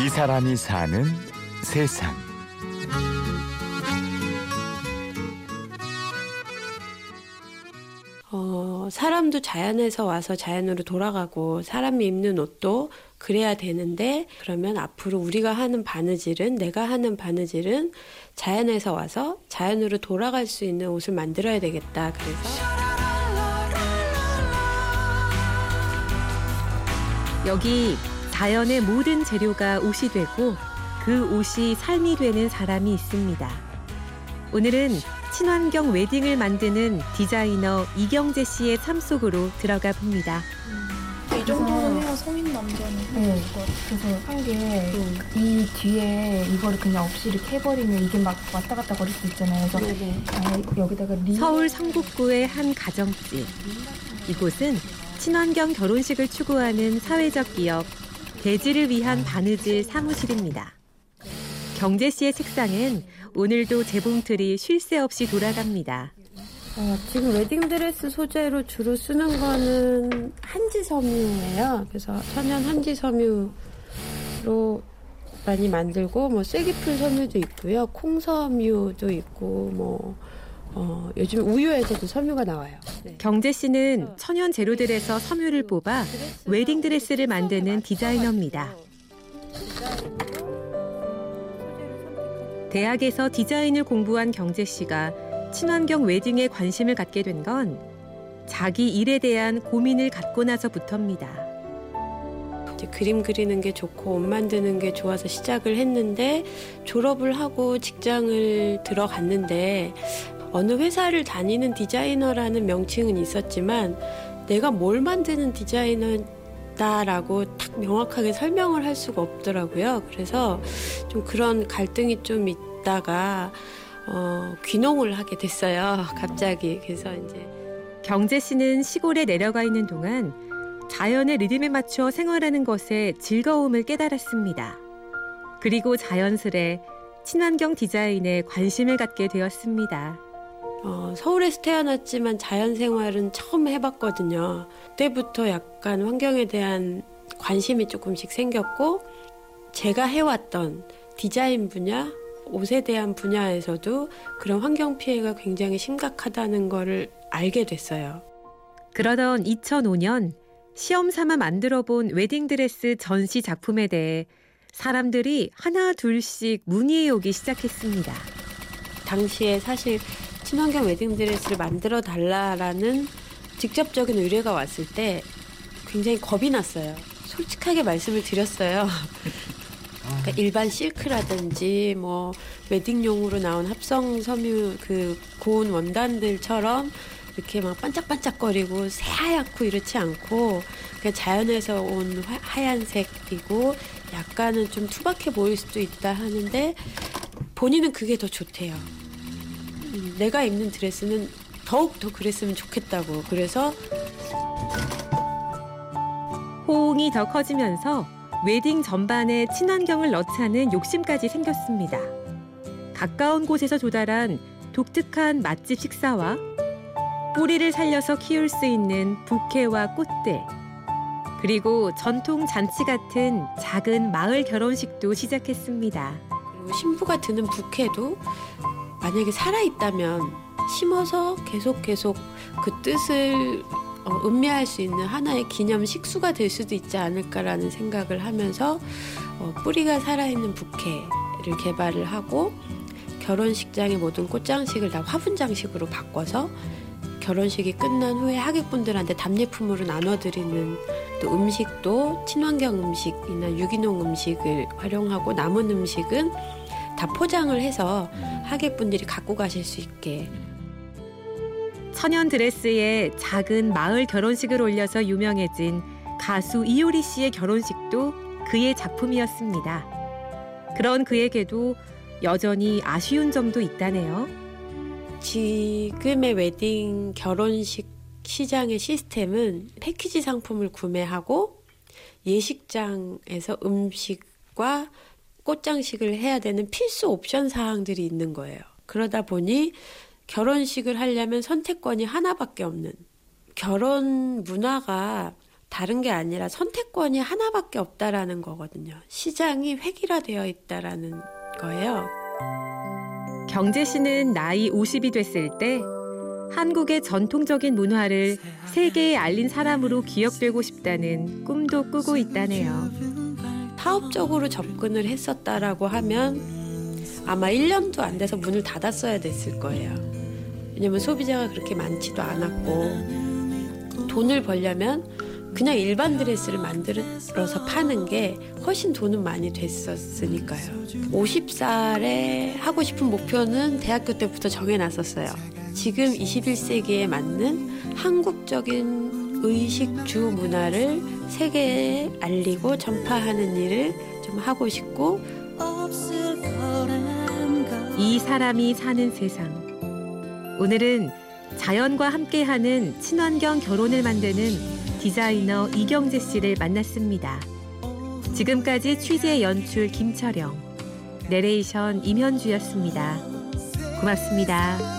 이 사람이 사는 세상. 어, 사람도 자연에서 와서 자연으로 돌아가고 사람이 입는 옷도 그래야 되는데 그러면 앞으로 우리가 하는 바느질은 내가 하는 바느질은 자연에서 와서 자연으로 돌아갈 수 있는 옷을 만들어야 되겠다. 그래서 여기 자연의 모든 재료가 옷이 되고 그 옷이 삶이 되는 사람이 있습니다. 오늘은 친환경 웨딩을 만드는 디자이너 이경재 씨의 삶 속으로 들어가 봅니다. 이 정도는 해야 성인 남자는 네. 그래서 한게이 뒤에 이거를 그냥 없이 이렇게 해버리면 이게 막 왔다 갔다 거릴 수 있잖아요. 그래서 네네. 아예 여기다가 리 서울 성북구의 한 가정집. 이곳은 친환경 결혼식을 추구하는 사회적 기업 대지를 위한 바느질 사무실입니다. 경재 씨의 책상엔 오늘도 재봉틀이 쉴 새 없이 돌아갑니다. 어, 지금 웨딩드레스 소재로 주로 쓰는 거는 한지 섬유예요. 그래서 천연 한지 섬유로 많이 만들고 뭐 쐐기풀 섬유도 있고요. 콩 섬유도 있고 뭐 어, 요즘 우유에서도 섬유가 나와요. 네. 경재 씨는 천연 재료들에서 섬유를 뽑아 웨딩 드레스를 만드는 디자이너입니다. 대학에서 디자인을 공부한 경재 씨가 친환경 웨딩에 관심을 갖게 된 건 자기 일에 대한 고민을 갖고 나서부터입니다. 이제 그림 그리는 게 좋고 옷 만드는 게 좋아서 시작을 했는데 졸업을 하고 직장을 들어갔는데 어느 회사를 다니는 디자이너라는 명칭은 있었지만 내가 뭘 만드는 디자이너다라고 딱 명확하게 설명을 할 수가 없더라고요. 그래서 좀 그런 갈등이 좀 있다가 어, 귀농을 하게 됐어요. 갑자기. 그래서 이제 경재 씨는 시골에 내려가 있는 동안 자연의 리듬에 맞춰 생활하는 것에 즐거움을 깨달았습니다. 그리고 자연스레 친환경 디자인에 관심을 갖게 되었습니다. 어, 서울에서 태어났지만 자연 생활은 처음 해봤거든요. 그때부터 약간 환경에 대한 관심이 조금씩 생겼고, 제가 해왔던 디자인 분야, 옷에 대한 분야에서도 그런 환경 피해가 굉장히 심각하다는 거를 알게 됐어요. 그러던 2005년 시험 삼아 만들어 본 웨딩드레스 전시 작품에 대해 사람들이 하나 둘씩 문의해 오기 시작했습니다. 당시에 사실 친환경 웨딩드레스를 만들어 달라라는 직접적인 의뢰가 왔을 때 굉장히 겁이 났어요. 솔직하게 말씀을 드렸어요. 그러니까 일반 실크라든지 뭐 웨딩용으로 나온 합성 섬유 그 고운 원단들처럼 이렇게 막 반짝반짝거리고 새하얗고 이렇지 않고 그냥 자연에서 온 화- 하얀색이고 약간은 좀 투박해 보일 수도 있다 하는데 본인은 그게 더 좋대요. 음, 내가 입는 드레스는 더욱 더 그랬으면 좋겠다고. 그래서 호응이 더 커지면서 웨딩 전반에 친환경을 넣자는 욕심까지 생겼습니다. 가까운 곳에서 조달한 독특한 맛집 식사와 뿌리를 살려서 키울 수 있는 부케와 꽃들, 그리고 전통 잔치 같은 작은 마을 결혼식도 시작했습니다. 신부가 드는 부케도 만약에 살아있다면 심어서 계속 계속 그 뜻을 어, 음미할 수 있는 하나의 기념 식수가 될 수도 있지 않을까라는 생각을 하면서 어, 뿌리가 살아있는 부케를 개발을 하고 결혼식장의 모든 꽃장식을 다 화분장식으로 바꿔서 결혼식이 끝난 후에 하객분들한테 답례품으로 나눠드리는 또 음식도 친환경 음식이나 유기농 음식을 활용하고 남은 음식은 다 포장을 해서 하객분들이 갖고 가실 수 있게 천연 드레스에 작은 마을 결혼식을 올려서 유명해진 가수 이효리 씨의 결혼식도 그의 작품이었습니다. 그런 그에게도 여전히 아쉬운 점도 있다네요. 지금의 웨딩 결혼식 시장의 시스템은 패키지 상품을 구매하고 예식장에서 음식과 꽃장식을 해야 되는 필수 옵션 사항들이 있는 거예요. 그러다 보니 결혼식을 하려면 선택권이 하나밖에 없는 결혼 문화가 다른 게 아니라 선택권이 하나밖에 없다라는 거거든요. 시장이 획일화되어 있다라는 거예요. 경재 씨는 나이 50이 됐을 때 한국의 전통적인 문화를 세계에 알린 사람으로 기억되고 싶다는 꿈도 꾸고 있다네요. 사업적으로 접근을 했었다라고 하면 아마 1년도 안 돼서 문을 닫았어야 됐을 거예요. 왜냐면 소비자가 그렇게 많지도 않았고 돈을 벌려면 그냥 일반 드레스를 만들어서 파는 게 훨씬 돈은 많이 됐었으니까요. 50살에 하고 싶은 목표는 대학교 때부터 정해놨었어요. 지금 21세기에 맞는 한국적인 의식주 문화를 세계에 알리고 전파하는 일을 좀 하고 싶고 이 사람이 사는 세상. 오늘은 자연과 함께하는 친환경 결혼을 만드는 디자이너 이경재 씨를 만났습니다. 지금까지 취재 연출 김철영, 내레이션 임현주였습니다. 고맙습니다.